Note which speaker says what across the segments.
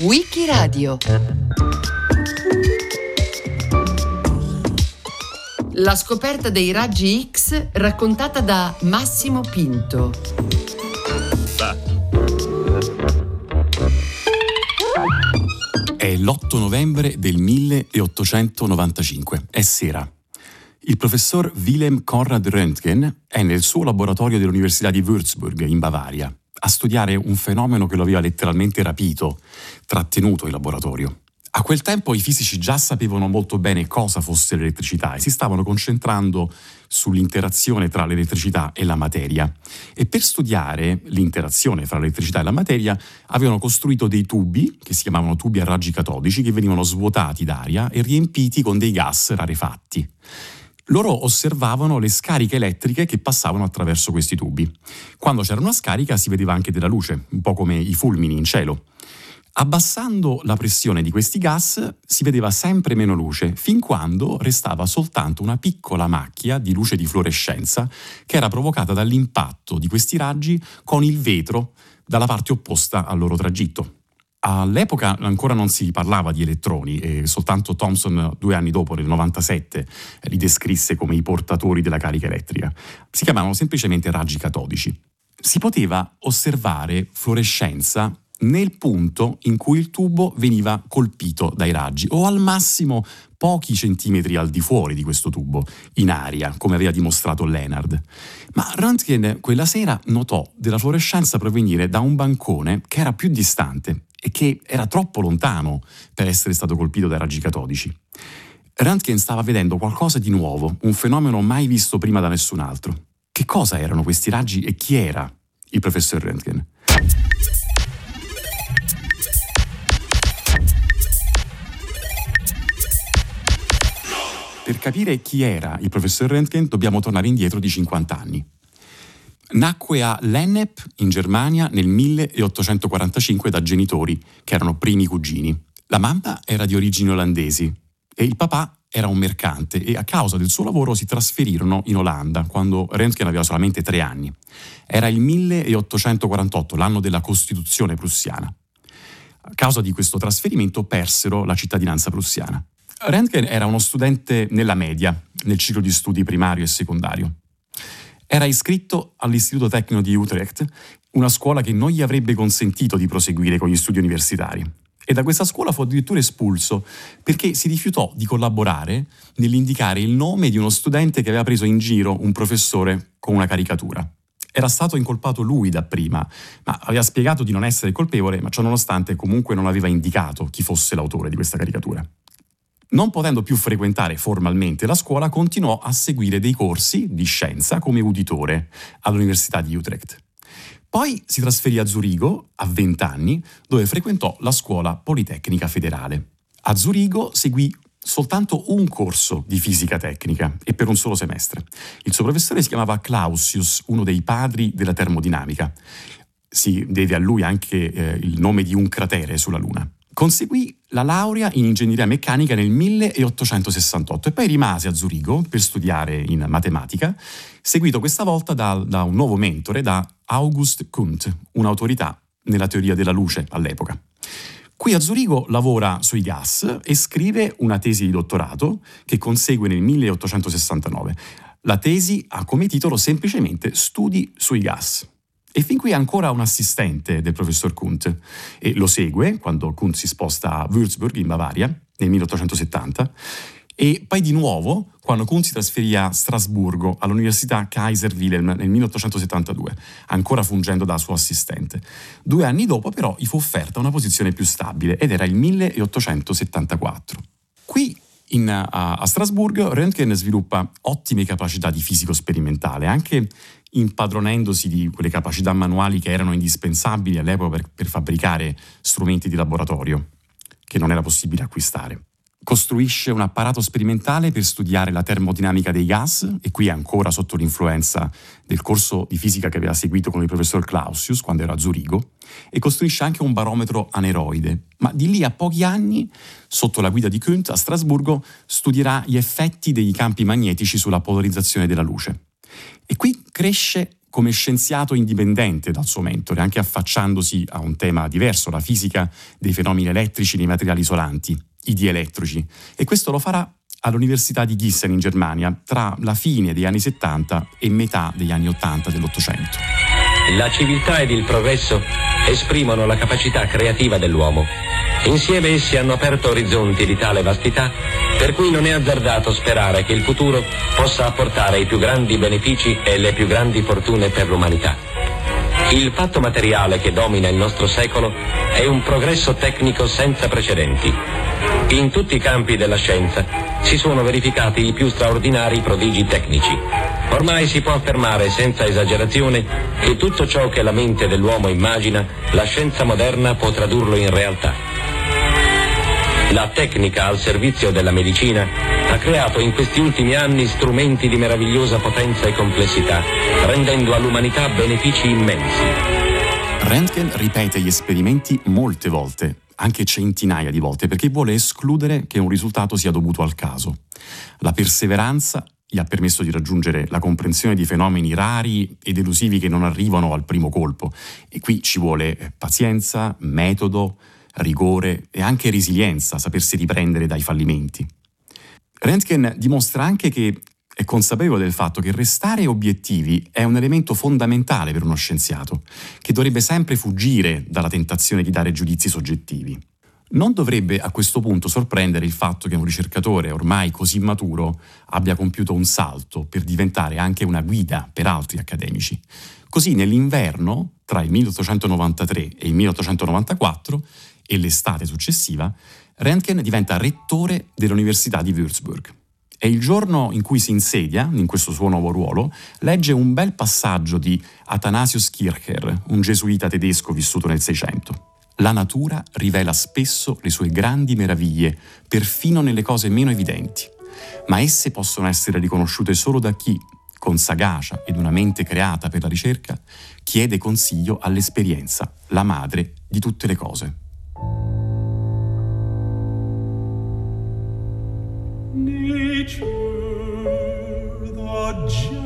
Speaker 1: Wikiradio La scoperta dei raggi X raccontata da Massimo Pinto.
Speaker 2: È l'8 novembre del 1895, è sera. Il professor Wilhelm Konrad Röntgen è nel suo laboratorio dell'Università di Würzburg, in Bavaria, a studiare un fenomeno che lo aveva letteralmente rapito, trattenuto in laboratorio. A quel tempo i fisici già sapevano molto bene cosa fosse l'elettricità e si stavano concentrando sull'interazione tra l'elettricità e la materia. E per studiare l'interazione tra l'elettricità e la materia avevano costruito dei tubi, che si chiamavano tubi a raggi catodici, che venivano svuotati d'aria e riempiti con dei gas rarefatti. Loro osservavano le scariche elettriche che passavano attraverso questi tubi. Quando c'era una scarica si vedeva anche della luce, un po' come i fulmini in cielo. Abbassando la pressione di questi gas si vedeva sempre meno luce, fin quando restava soltanto una piccola macchia di luce di fluorescenza che era provocata dall'impatto di questi raggi con il vetro dalla parte opposta al loro tragitto. All'epoca ancora non si parlava di elettroni e soltanto Thomson due anni dopo, nel 97, li descrisse come i portatori della carica elettrica. Si chiamavano semplicemente raggi catodici. Si poteva osservare fluorescenza nel punto in cui il tubo veniva colpito dai raggi o al massimo pochi centimetri al di fuori di questo tubo, in aria, come aveva dimostrato Leonard. Ma Röntgen quella sera notò della fluorescenza provenire da un bancone che era più distante e che era troppo lontano per essere stato colpito dai raggi catodici. Röntgen stava vedendo qualcosa di nuovo, un fenomeno mai visto prima da nessun altro. Che cosa erano questi raggi e chi era il professor Röntgen? Per capire chi era il professor Röntgen dobbiamo tornare indietro di 50 anni. Nacque a Lennep, in Germania, nel 1845 da genitori che erano primi cugini. La mamma era di origini olandesi e il papà era un mercante e a causa del suo lavoro si trasferirono in Olanda quando Röntgen aveva solamente tre anni. Era il 1848, l'anno della Costituzione prussiana. A causa di questo trasferimento persero la cittadinanza prussiana. Röntgen era uno studente nella media, nel ciclo di studi primario e secondario. Era iscritto all'Istituto Tecnico di Utrecht, una scuola che non gli avrebbe consentito di proseguire con gli studi universitari. E da questa scuola fu addirittura espulso perché si rifiutò di collaborare nell'indicare il nome di uno studente che aveva preso in giro un professore con una caricatura. Era stato incolpato lui dapprima, ma aveva spiegato di non essere colpevole, ma ciò nonostante comunque non aveva indicato chi fosse l'autore di questa caricatura. Non potendo più frequentare formalmente la scuola, continuò a seguire dei corsi di scienza come uditore all'Università di Utrecht. Poi si trasferì a Zurigo a 20 anni, dove frequentò la scuola Politecnica Federale. A Zurigo seguì soltanto un corso di fisica tecnica e per un solo semestre. Il suo professore si chiamava Clausius, uno dei padri della termodinamica. Si deve a lui anche eh, il nome di un cratere sulla Luna. Conseguì la laurea in ingegneria meccanica nel 1868 e poi rimase a Zurigo per studiare in matematica, seguito questa volta da, da un nuovo mentore, da August Kunt, un'autorità nella teoria della luce all'epoca. Qui a Zurigo lavora sui gas e scrive una tesi di dottorato che consegue nel 1869. La tesi ha come titolo semplicemente Studi sui gas. E fin qui è ancora un assistente del professor Kunt e lo segue quando Kunt si sposta a Würzburg in Bavaria nel 1870 e poi di nuovo quando Kuhn si trasferì a Strasburgo all'Università Kaiser Wilhelm nel 1872, ancora fungendo da suo assistente. Due anni dopo però gli fu offerta una posizione più stabile ed era il 1874. Qui in, a, a Strasburgo Röntgen sviluppa ottime capacità di fisico sperimentale, anche impadronendosi di quelle capacità manuali che erano indispensabili all'epoca per, per fabbricare strumenti di laboratorio, che non era possibile acquistare. Costruisce un apparato sperimentale per studiare la termodinamica dei gas, e qui ancora sotto l'influenza del corso di fisica che aveva seguito con il professor Clausius quando era a Zurigo, e costruisce anche un barometro aneroide. Ma di lì a pochi anni, sotto la guida di Kunt a Strasburgo, studierà gli effetti dei campi magnetici sulla polarizzazione della luce. E qui cresce
Speaker 3: come scienziato indipendente dal suo mentore, anche affacciandosi a un tema diverso, la fisica dei fenomeni elettrici nei materiali isolanti, i dielettrici. E questo lo farà all'Università di Gießen in Germania tra la fine degli anni 70 e metà degli anni 80 dell'Ottocento.
Speaker 4: La civiltà ed il progresso esprimono la capacità creativa dell'uomo. Insieme essi hanno aperto orizzonti di tale vastità per cui non è azzardato sperare che il futuro possa apportare i più grandi benefici e le più grandi fortune per l'umanità. Il fatto materiale che domina il nostro secolo è un progresso tecnico senza precedenti. In tutti i campi della scienza si sono verificati i più straordinari prodigi tecnici. Ormai si può affermare senza esagerazione che tutto ciò che la mente dell'uomo immagina, la scienza moderna può tradurlo in realtà. La tecnica al servizio della medicina ha creato in questi ultimi anni strumenti di meravigliosa potenza e complessità, rendendo all'umanità benefici immensi.
Speaker 3: Röntgen ripete gli esperimenti molte volte, anche centinaia di volte, perché vuole escludere che un risultato sia dovuto al caso. La perseveranza gli ha permesso di raggiungere la comprensione di fenomeni rari ed elusivi che non arrivano al primo colpo. E qui ci vuole pazienza, metodo, rigore e anche resilienza, sapersi riprendere dai fallimenti. Röntgen dimostra anche che è consapevole del fatto che restare obiettivi è un elemento fondamentale per uno scienziato, che dovrebbe sempre fuggire dalla tentazione di dare giudizi soggettivi. Non dovrebbe a questo punto sorprendere il fatto che un ricercatore ormai così maturo abbia compiuto un salto per diventare anche una guida per altri accademici. Così nell'inverno, tra il 1893 e il 1894, e l'estate successiva, Röntgen diventa rettore dell'Università di Würzburg. E il giorno in cui si insedia, in questo suo nuovo ruolo, legge un bel passaggio di Athanasius Kircher, un gesuita tedesco vissuto nel Seicento. La natura rivela spesso le sue grandi meraviglie, perfino nelle cose meno evidenti, ma esse possono essere riconosciute solo da chi, con sagacia ed una mente creata per la ricerca, chiede consiglio all'esperienza, la madre di tutte le cose. Nature, the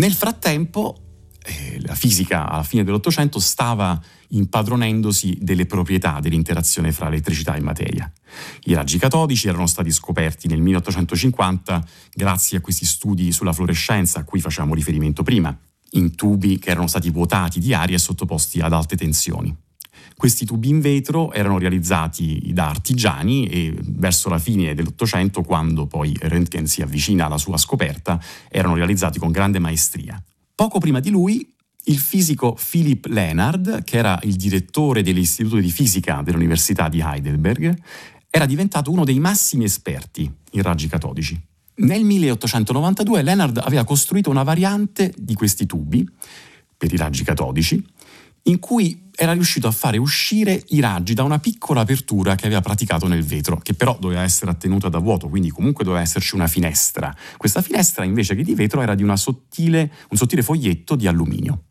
Speaker 2: Nel frattempo, eh, la fisica alla fine dell'Ottocento stava impadronendosi delle proprietà dell'interazione fra elettricità e materia. I raggi catodici erano stati scoperti nel 1850 grazie a questi studi sulla fluorescenza a cui facevamo riferimento prima, in tubi che erano stati vuotati di aria e sottoposti ad alte tensioni. Questi tubi in vetro erano realizzati da artigiani e verso la fine dell'Ottocento, quando poi Röntgen si avvicina alla sua scoperta, erano realizzati con grande maestria. Poco prima di lui, il fisico Philip Leonard, che era il direttore dell'Istituto di Fisica dell'Università di Heidelberg, era diventato uno dei massimi esperti in raggi catodici. Nel 1892 Leonard aveva costruito una variante di questi tubi per i raggi catodici in cui era riuscito a fare uscire i raggi da una piccola apertura che aveva praticato nel vetro, che però doveva essere attenuta da vuoto, quindi comunque doveva esserci una finestra. Questa finestra invece che di vetro era di sottile, un sottile foglietto di alluminio.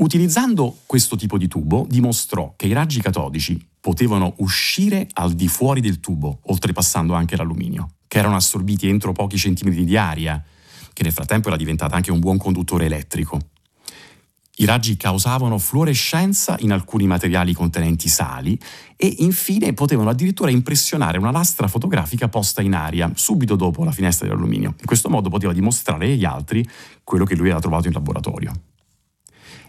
Speaker 2: Utilizzando questo tipo di tubo dimostrò che i raggi catodici potevano uscire al di fuori del tubo, oltrepassando anche l'alluminio, che erano assorbiti entro pochi centimetri di aria, che nel frattempo era diventata anche un buon conduttore elettrico. I raggi causavano fluorescenza in alcuni materiali contenenti sali e infine potevano addirittura impressionare una lastra fotografica posta in aria subito dopo la finestra di alluminio. In questo modo poteva dimostrare agli altri quello che lui aveva trovato in laboratorio.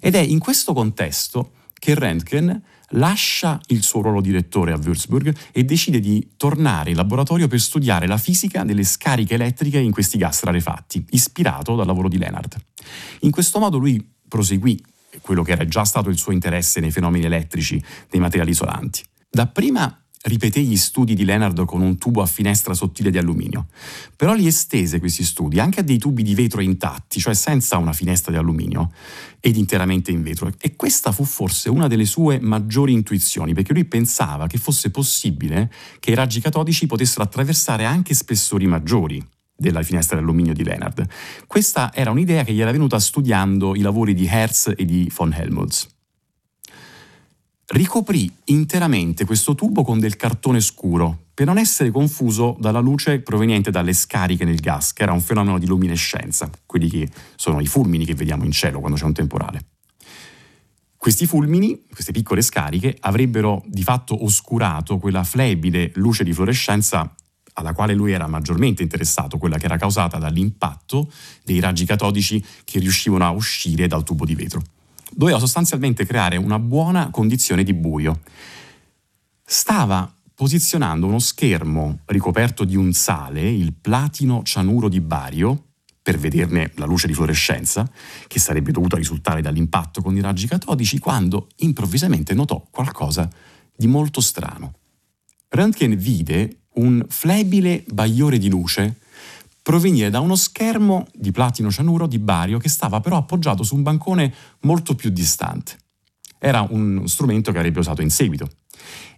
Speaker 2: Ed è in questo contesto che Röntgen lascia il suo ruolo direttore a Würzburg e decide di tornare in laboratorio per studiare la fisica delle scariche elettriche in questi gas rarefatti, ispirato dal lavoro di Leonard. In questo modo lui proseguì quello che era già stato il suo interesse nei fenomeni elettrici dei materiali isolanti. Dapprima ripeté gli studi di Leonard con un tubo a finestra sottile di alluminio, però li estese questi studi anche a dei tubi di vetro intatti, cioè senza una finestra di alluminio ed interamente in vetro. E questa fu forse una delle sue maggiori intuizioni, perché lui pensava che fosse possibile che i raggi catodici potessero attraversare anche spessori maggiori della finestra d'alluminio di Leonard. Questa era un'idea che gli era venuta studiando i lavori di Hertz e di von Helmholtz. Ricoprì interamente questo tubo con del cartone scuro per non essere confuso dalla luce proveniente dalle scariche nel gas, che era un fenomeno di luminescenza, quelli che sono i fulmini che vediamo in cielo quando c'è un temporale. Questi fulmini, queste piccole scariche, avrebbero di fatto oscurato quella flebile luce di fluorescenza alla quale lui era maggiormente interessato, quella che era causata dall'impatto dei raggi catodici che riuscivano a uscire dal tubo di vetro. Doveva sostanzialmente creare una buona condizione di buio. Stava posizionando uno schermo ricoperto di un sale, il platino cianuro di bario, per vederne la luce di fluorescenza, che sarebbe dovuta risultare dall'impatto con i raggi catodici, quando improvvisamente notò qualcosa di molto strano. Röntgen vide un flebile bagliore di luce provenire da uno schermo di platino cianuro di bario che stava però appoggiato su un bancone molto più distante. Era un strumento che avrebbe usato in seguito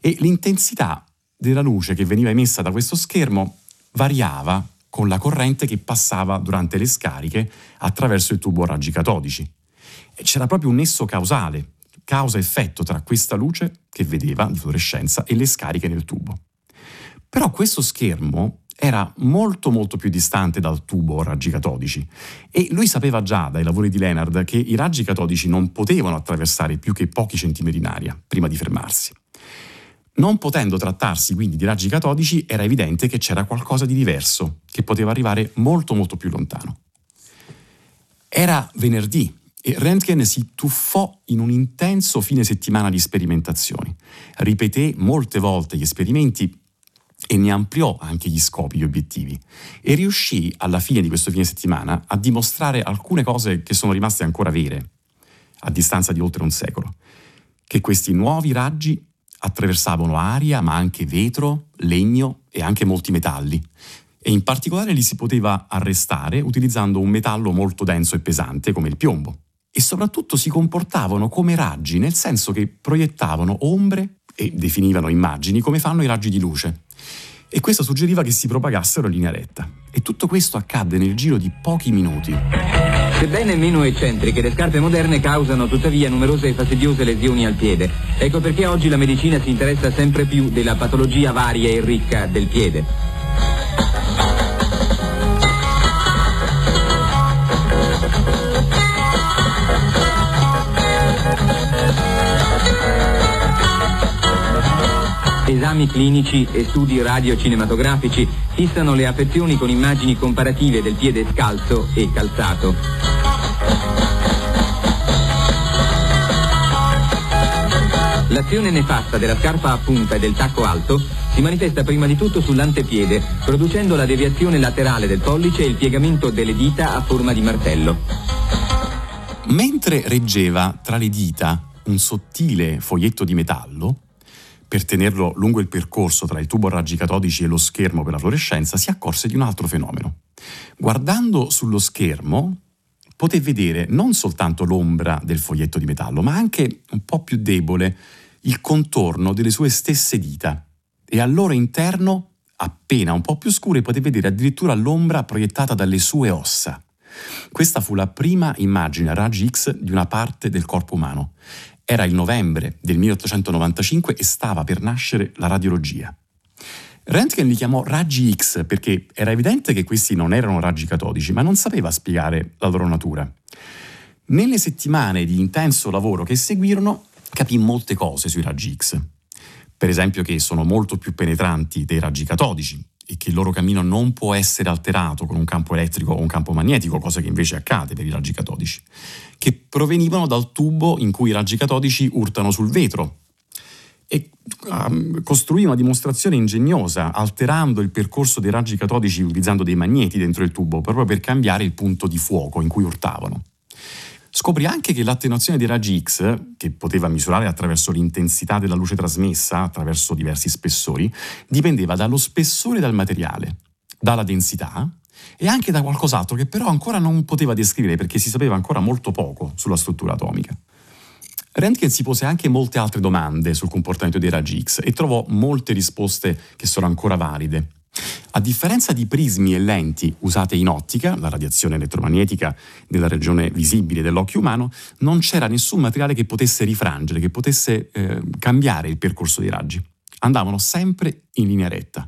Speaker 2: e l'intensità della luce che veniva emessa da questo schermo variava con la corrente che passava durante le scariche attraverso il tubo a raggi catodici. E c'era proprio un nesso causale, causa-effetto tra questa luce che vedeva di fluorescenza e le scariche nel tubo. Però questo schermo era molto molto più distante dal tubo a raggi catodici e lui sapeva già dai lavori di Leonard che i raggi catodici non potevano attraversare più che pochi centimetri in aria prima di fermarsi. Non potendo trattarsi quindi di raggi catodici era evidente che c'era qualcosa di diverso, che poteva arrivare molto molto più lontano. Era venerdì e Röntgen si tuffò in un intenso fine settimana di sperimentazioni. Ripeté molte volte gli esperimenti e ne ampliò anche gli scopi, gli obiettivi. E riuscì alla fine di questo fine settimana a dimostrare alcune cose che sono rimaste ancora vere a distanza di oltre un secolo, che questi nuovi raggi attraversavano aria ma anche vetro, legno e anche molti metalli. E in particolare li si poteva arrestare utilizzando un metallo molto denso e pesante come il piombo. E soprattutto si comportavano come raggi nel senso che proiettavano ombre e definivano immagini come fanno i raggi di luce e questo suggeriva che si propagassero in linea retta. E tutto questo accadde nel giro di pochi minuti.
Speaker 5: Sebbene meno eccentriche, le scarpe moderne causano tuttavia numerose e fastidiose lesioni al piede. Ecco perché oggi la medicina si interessa sempre più della patologia varia e ricca del piede. Esami clinici e studi radiocinematografici fissano le affezioni con immagini comparative del piede scalzo e calzato. L'azione nefasta della scarpa a punta e del tacco alto si manifesta prima di tutto sull'antepiede, producendo la deviazione laterale del pollice e il piegamento delle dita a forma di martello.
Speaker 2: Mentre reggeva tra le dita un sottile foglietto di metallo, per tenerlo lungo il percorso tra il tubo a raggi catodici e lo schermo per la fluorescenza, si accorse di un altro fenomeno. Guardando sullo schermo, poté vedere non soltanto l'ombra del foglietto di metallo, ma anche un po' più debole il contorno delle sue stesse dita e al loro interno, appena un po' più scure, poté vedere addirittura l'ombra proiettata dalle sue ossa. Questa fu la prima immagine a raggi X di una parte del corpo umano. Era il novembre del 1895 e stava per nascere la radiologia. Röntgen li chiamò raggi X perché era evidente che questi non erano raggi catodici, ma non sapeva spiegare la loro natura. Nelle settimane di intenso lavoro che seguirono, capì molte cose sui raggi X. Per esempio che sono molto più penetranti dei raggi catodici e che il loro cammino non può essere alterato con un campo elettrico o un campo magnetico, cosa che invece accade per i raggi catodici, che provenivano dal tubo in cui i raggi catodici urtano sul vetro, e um, costruì una dimostrazione ingegnosa, alterando il percorso dei raggi catodici utilizzando dei magneti dentro il tubo, proprio per cambiare il punto di fuoco in cui urtavano. Scoprì anche che l'attenuazione dei raggi X, che poteva misurare attraverso l'intensità della luce trasmessa, attraverso diversi spessori, dipendeva dallo spessore del materiale, dalla densità e anche da qualcos'altro che però ancora non poteva descrivere perché si sapeva ancora molto poco sulla struttura atomica. Röntgen si pose anche molte altre domande sul comportamento dei raggi X e trovò molte risposte che sono ancora valide. A differenza di prismi e lenti usate in ottica, la radiazione elettromagnetica nella regione visibile dell'occhio umano, non c'era nessun materiale che potesse rifrangere, che potesse eh, cambiare il percorso dei raggi. Andavano sempre in linea retta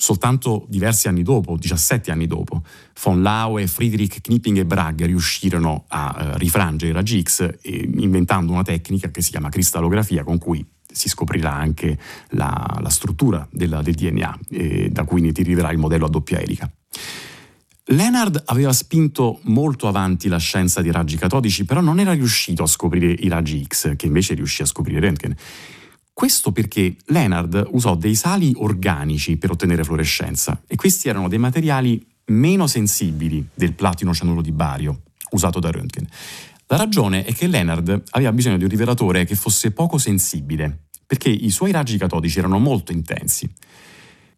Speaker 2: soltanto diversi anni dopo, 17 anni dopo, von Laue, Friedrich Knipping e Bragg riuscirono a eh, rifrangere i raggi X eh, inventando una tecnica che si chiama cristallografia con cui si scoprirà anche la, la struttura della, del DNA, eh, da cui ne deriverà il modello a doppia elica. Leonard aveva spinto molto avanti la scienza dei raggi catodici, però non era riuscito a scoprire i raggi X, che invece riuscì a scoprire Röntgen. Questo perché Leonard usò dei sali organici per ottenere fluorescenza e questi erano dei materiali meno sensibili del platino cianuro di bario usato da Röntgen. La ragione è che Leonard aveva bisogno di un rivelatore che fosse poco sensibile, perché i suoi raggi catodici erano molto intensi.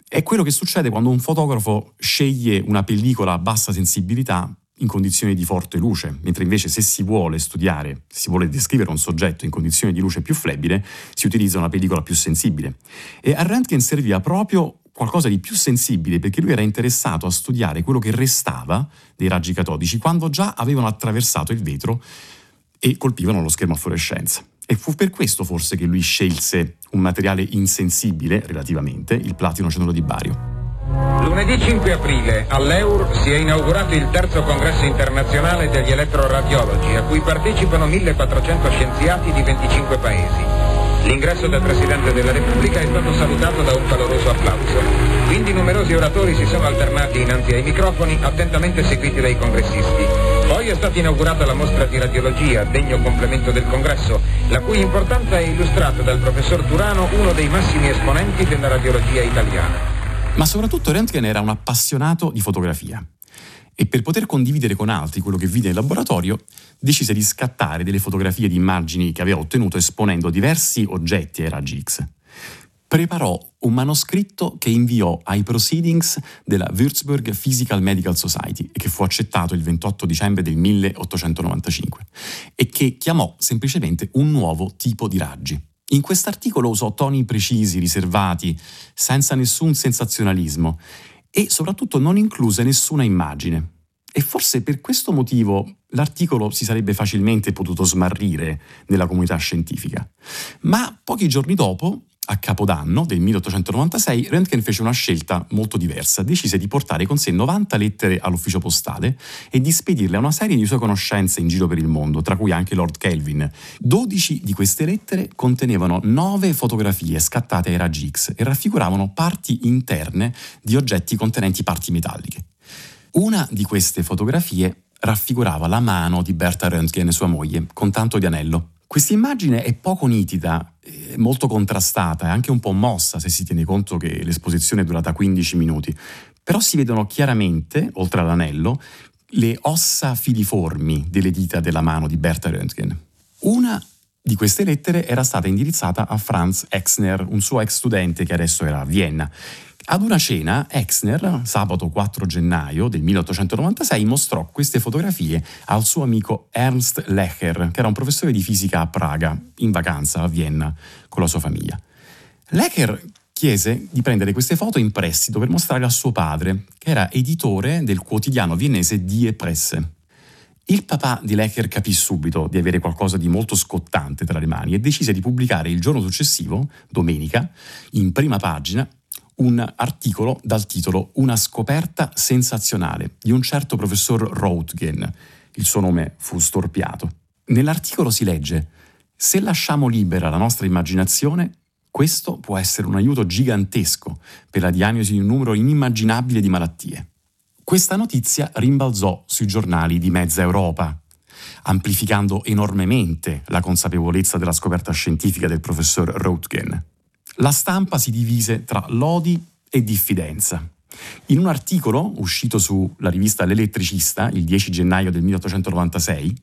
Speaker 2: È quello che succede quando un fotografo sceglie una pellicola a bassa sensibilità in condizioni di forte luce, mentre invece se si vuole studiare, se si vuole descrivere un soggetto in condizioni di luce più flebile, si utilizza una pellicola più sensibile. E a Röntgen serviva proprio qualcosa di più sensibile perché lui era interessato a studiare quello che restava dei raggi catodici quando già avevano attraversato il vetro e colpivano lo schermo a fluorescenza. E fu per questo forse che lui scelse un materiale insensibile relativamente, il platino cianuro di bario.
Speaker 6: Lunedì 5 aprile all'Eur si è inaugurato il terzo congresso internazionale degli elettroradiologi a cui partecipano 1400 scienziati di 25 paesi. L'ingresso del Presidente della Repubblica è stato salutato da un caloroso applauso. Quindi numerosi oratori si sono alternati innanzi ai microfoni, attentamente seguiti dai congressisti. Poi è stata inaugurata la mostra di radiologia, degno complemento del congresso, la cui importanza è illustrata dal professor Turano, uno dei massimi esponenti della radiologia italiana.
Speaker 2: Ma soprattutto Röntgen era un appassionato di fotografia e per poter condividere con altri quello che vide in laboratorio decise di scattare delle fotografie di immagini che aveva ottenuto esponendo diversi oggetti ai raggi X. Preparò un manoscritto che inviò ai proceedings della Würzburg Physical Medical Society e che fu accettato il 28 dicembre del 1895 e che chiamò semplicemente un nuovo tipo di raggi. In quest'articolo usò toni precisi, riservati, senza nessun sensazionalismo e soprattutto non incluse nessuna immagine. E forse per questo motivo l'articolo si sarebbe facilmente potuto smarrire nella comunità scientifica. Ma pochi giorni dopo a Capodanno del 1896 Röntgen fece una scelta molto diversa, decise di portare con sé 90 lettere all'ufficio postale e di spedirle a una serie di sue conoscenze in giro per il mondo, tra cui anche Lord Kelvin. 12 di queste lettere contenevano 9 fotografie scattate ai raggi X e raffiguravano parti interne di oggetti contenenti parti metalliche. Una di queste fotografie raffigurava la mano di Berta Röntgen, sua moglie, con tanto di anello. Questa immagine è poco nitida, molto contrastata e anche un po' mossa se si tiene conto che l'esposizione è durata 15 minuti, però si vedono chiaramente, oltre all'anello, le ossa filiformi delle dita della mano di Berta Röntgen. Una di queste lettere era stata indirizzata a Franz Exner, un suo ex studente che adesso era a Vienna, ad una cena, Exner, sabato 4 gennaio del 1896, mostrò queste fotografie al suo amico Ernst Lecher, che era un professore di fisica a Praga, in vacanza a Vienna con la sua famiglia. Lecher chiese di prendere queste foto in prestito per mostrarle a suo padre, che era editore del quotidiano viennese Die Presse. Il papà di Lecher capì subito di avere qualcosa di molto scottante tra le mani e decise di pubblicare il giorno successivo, domenica, in prima pagina, un articolo dal titolo Una scoperta sensazionale di un certo professor Routgen. Il suo nome fu storpiato. Nell'articolo si legge Se lasciamo libera la nostra immaginazione, questo può essere un aiuto gigantesco per la diagnosi di un numero inimmaginabile di malattie. Questa notizia rimbalzò sui giornali di mezza Europa, amplificando enormemente la consapevolezza della scoperta scientifica del professor Routgen la stampa si divise tra lodi e diffidenza. In un articolo uscito sulla rivista L'Elettricista il 10 gennaio del 1896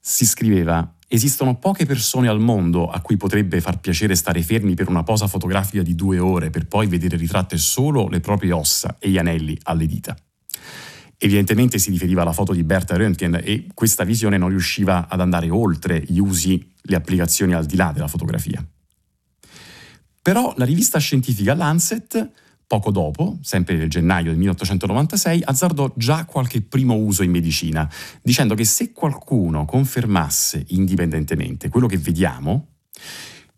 Speaker 2: si scriveva Esistono poche persone al mondo a cui potrebbe far piacere stare fermi per una posa fotografica di due ore per poi vedere ritratte solo le proprie ossa e gli anelli alle dita. Evidentemente si riferiva alla foto di Berta Röntgen e questa visione non riusciva ad andare oltre gli usi, le applicazioni al di là della fotografia. Però la rivista scientifica Lancet, poco dopo, sempre nel gennaio del 1896, azzardò già qualche primo uso in medicina, dicendo che se qualcuno confermasse indipendentemente quello che vediamo,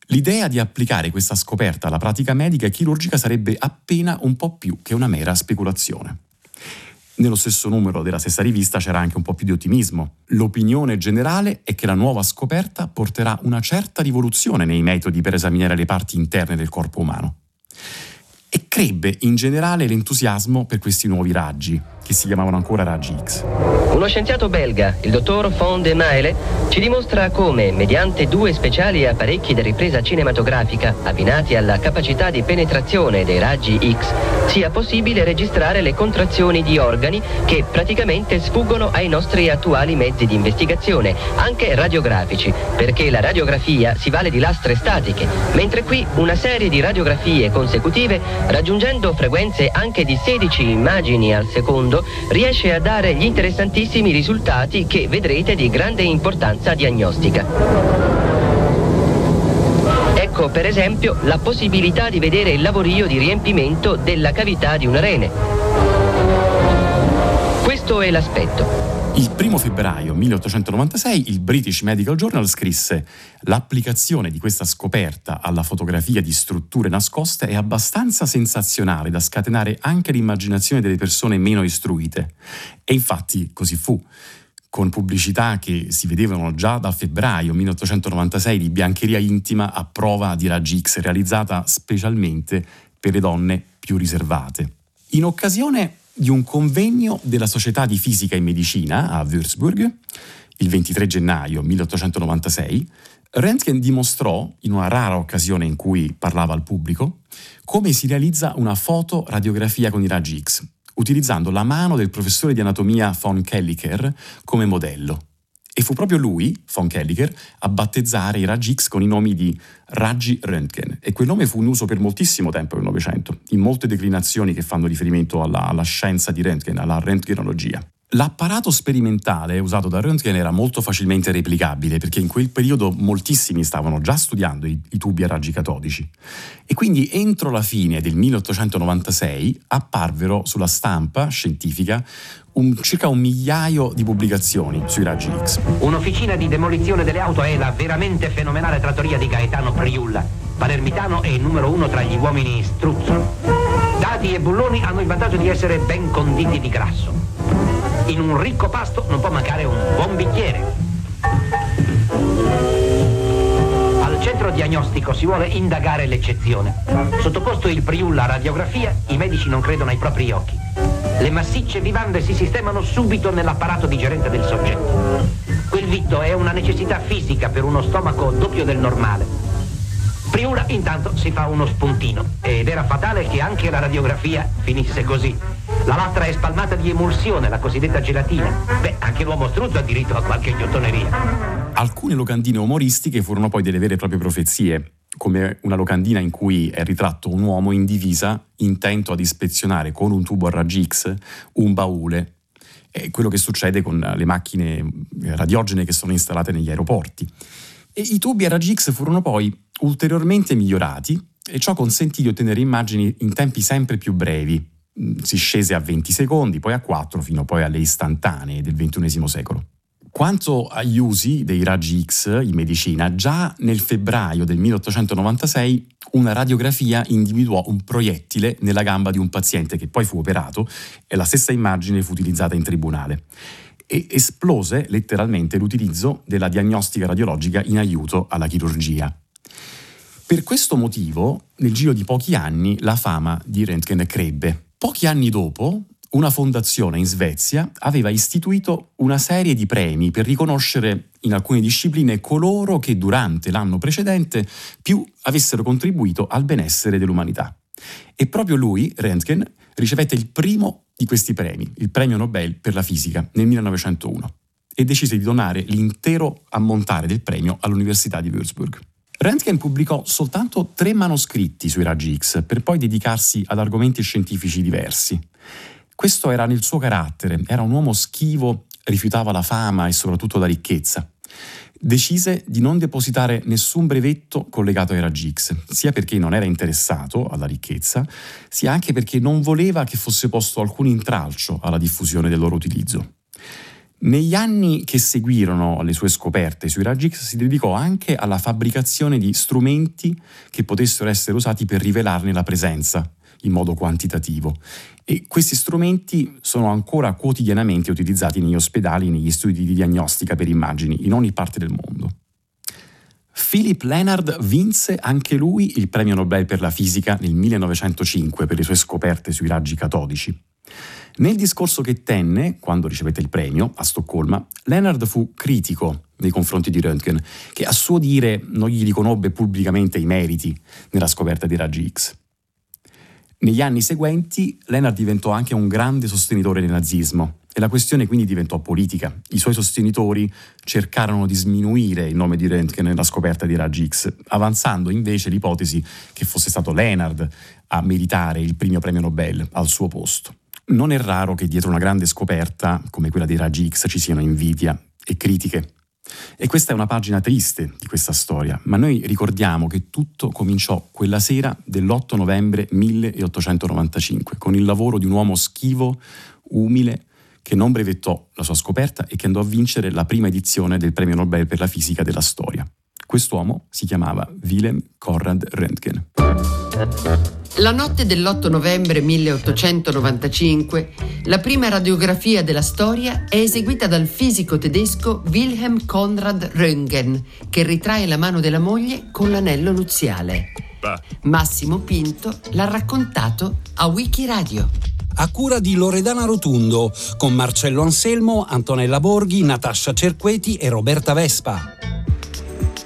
Speaker 2: L'idea di applicare questa scoperta alla pratica medica e chirurgica sarebbe appena un po' più che una mera speculazione. Nello stesso numero della stessa rivista c'era anche un po' più di ottimismo. L'opinione generale è che la nuova scoperta porterà una certa rivoluzione nei metodi per esaminare le parti interne del corpo umano. E crebbe in generale l'entusiasmo per questi nuovi raggi, che si chiamavano ancora raggi X.
Speaker 7: Uno scienziato belga, il dottor Von de Maele, ci dimostra come, mediante due speciali apparecchi da ripresa cinematografica abbinati alla capacità di penetrazione dei raggi X, sia possibile registrare le contrazioni di organi che praticamente sfuggono ai nostri attuali mezzi di investigazione, anche radiografici, perché la radiografia si vale di lastre statiche, mentre qui una serie di radiografie consecutive, raggiungendo frequenze anche di 16 immagini al secondo, mondo riesce a dare gli interessantissimi risultati che vedrete di grande importanza diagnostica. Ecco per esempio la possibilità di vedere il lavorio di riempimento della cavità di un rene. Questo è l'aspetto.
Speaker 2: Il primo febbraio 1896 il British Medical Journal scrisse L'applicazione di questa scoperta alla fotografia di strutture nascoste è abbastanza sensazionale da scatenare anche l'immaginazione delle persone meno istruite. E infatti così fu con pubblicità che si vedevano già da febbraio 1896 di biancheria intima a prova di raggi X realizzata specialmente per le donne più riservate. In occasione di un convegno della Società di Fisica e Medicina a Würzburg, il 23 gennaio 1896, Röntgen dimostrò, in una rara occasione in cui parlava al pubblico, come si realizza una fotoradiografia con i raggi X, utilizzando la mano del professore di anatomia von Kelliker come modello. E fu proprio lui, von Kelliker, a battezzare i raggi X con i nomi di raggi Röntgen. E quel nome fu in uso per moltissimo tempo nel Novecento, in molte declinazioni che fanno riferimento alla, alla scienza di Röntgen, alla röntgenologia. L'apparato sperimentale usato da Röntgen era molto facilmente replicabile perché in quel periodo moltissimi stavano già studiando i, i, tubi a raggi catodici e quindi entro la fine del 1896 apparvero sulla stampa scientifica un, circa un migliaio di pubblicazioni sui raggi X.
Speaker 8: Un'officina di demolizione delle auto è la veramente fenomenale trattoria di Gaetano Priulla palermitano è il numero uno tra gli uomini struzzo. Dadi e bulloni hanno il vantaggio di essere ben conditi di grasso. In un ricco pasto non può mancare un buon bicchiere. Al centro diagnostico si vuole indagare l'eccezione. Sottoposto il Priul alla radiografia, i medici non credono ai propri occhi. Le massicce vivande si sistemano subito nell'apparato digerente del soggetto. Quel vitto è una necessità fisica per uno stomaco doppio del normale. Priula intanto si fa uno spuntino ed era fatale che anche la radiografia finisse così. La lastra è spalmata di emulsione, la cosiddetta gelatina. Beh, anche l'uomo struzzo ha diritto a qualche ghiottoneria.
Speaker 2: Alcune locandine umoristiche furono poi delle vere e proprie profezie, come una locandina in cui è ritratto un uomo in divisa intento ad ispezionare con un tubo a raggi X un baule. È quello che succede con le macchine radiogene che sono installate negli aeroporti. E I tubi a raggi X furono poi ulteriormente migliorati e ciò consentì di ottenere immagini in tempi sempre più brevi. Si scese a 20 secondi, poi a 4, fino poi alle istantanee del XXI secolo. Quanto agli usi dei raggi X in medicina, già nel febbraio del 1896 una radiografia individuò un proiettile nella gamba di un paziente che poi fu operato e la stessa immagine fu utilizzata in tribunale. E esplose letteralmente l'utilizzo della diagnostica radiologica in aiuto alla chirurgia. Per questo motivo, nel giro di pochi anni, la fama di Röntgen crebbe. Pochi anni dopo, una fondazione in Svezia aveva istituito una serie di premi per riconoscere in alcune discipline coloro che durante l'anno precedente più avessero contribuito al benessere dell'umanità. E proprio lui, Röntgen, ricevette il primo di questi premi, il premio Nobel per la fisica, nel 1901, e decise di donare l'intero ammontare del premio all'Università di Würzburg. Röntgen pubblicò soltanto tre manoscritti sui raggi X per poi dedicarsi ad argomenti scientifici diversi. Questo era nel suo carattere, era un uomo schivo, rifiutava la fama e soprattutto la ricchezza. Decise di non depositare nessun brevetto collegato ai raggi X, sia perché non era interessato alla ricchezza, sia anche perché non voleva che fosse posto alcun intralcio alla diffusione del loro utilizzo. Negli anni che seguirono le sue scoperte sui raggi X si dedicò anche alla fabbricazione di strumenti che potessero essere usati per rivelarne la presenza in modo quantitativo. E questi strumenti sono ancora quotidianamente utilizzati negli ospedali e negli studi di diagnostica per immagini in ogni parte del mondo. Philip Leonard vinse anche lui il premio Nobel per la fisica nel 1905 per le sue scoperte sui raggi catodici. Nel discorso che tenne, quando ricevette il premio, a Stoccolma, Leonard fu critico nei confronti di Röntgen, che a suo dire non gli riconobbe pubblicamente i meriti nella scoperta dei raggi X. Negli anni seguenti Leonard diventò anche un grande sostenitore del nazismo e la questione quindi diventò politica. I suoi sostenitori cercarono di sminuire il nome di Röntgen nella scoperta dei raggi X, avanzando invece l'ipotesi che fosse stato Leonard a meritare il primo premio Nobel al suo posto. Non è raro che dietro una grande scoperta come quella dei raggi X ci siano invidia e critiche. E questa è una pagina triste di questa storia, ma noi ricordiamo che tutto cominciò quella sera dell'8 novembre 1895 con il lavoro di un uomo schivo, umile, che non brevettò la sua scoperta e che andò a vincere la prima edizione del premio Nobel per la fisica della storia. Quest'uomo si chiamava Wilhelm Conrad Röntgen.
Speaker 1: La notte dell'8 novembre 1895, la prima radiografia della storia è eseguita dal fisico tedesco Wilhelm Conrad Röntgen, che ritrae la mano della moglie con l'anello nuziale. Massimo Pinto l'ha raccontato a Wikiradio
Speaker 9: a cura di Loredana Rotundo, con Marcello Anselmo, Antonella Borghi, Natascia Cerqueti e Roberta Vespa.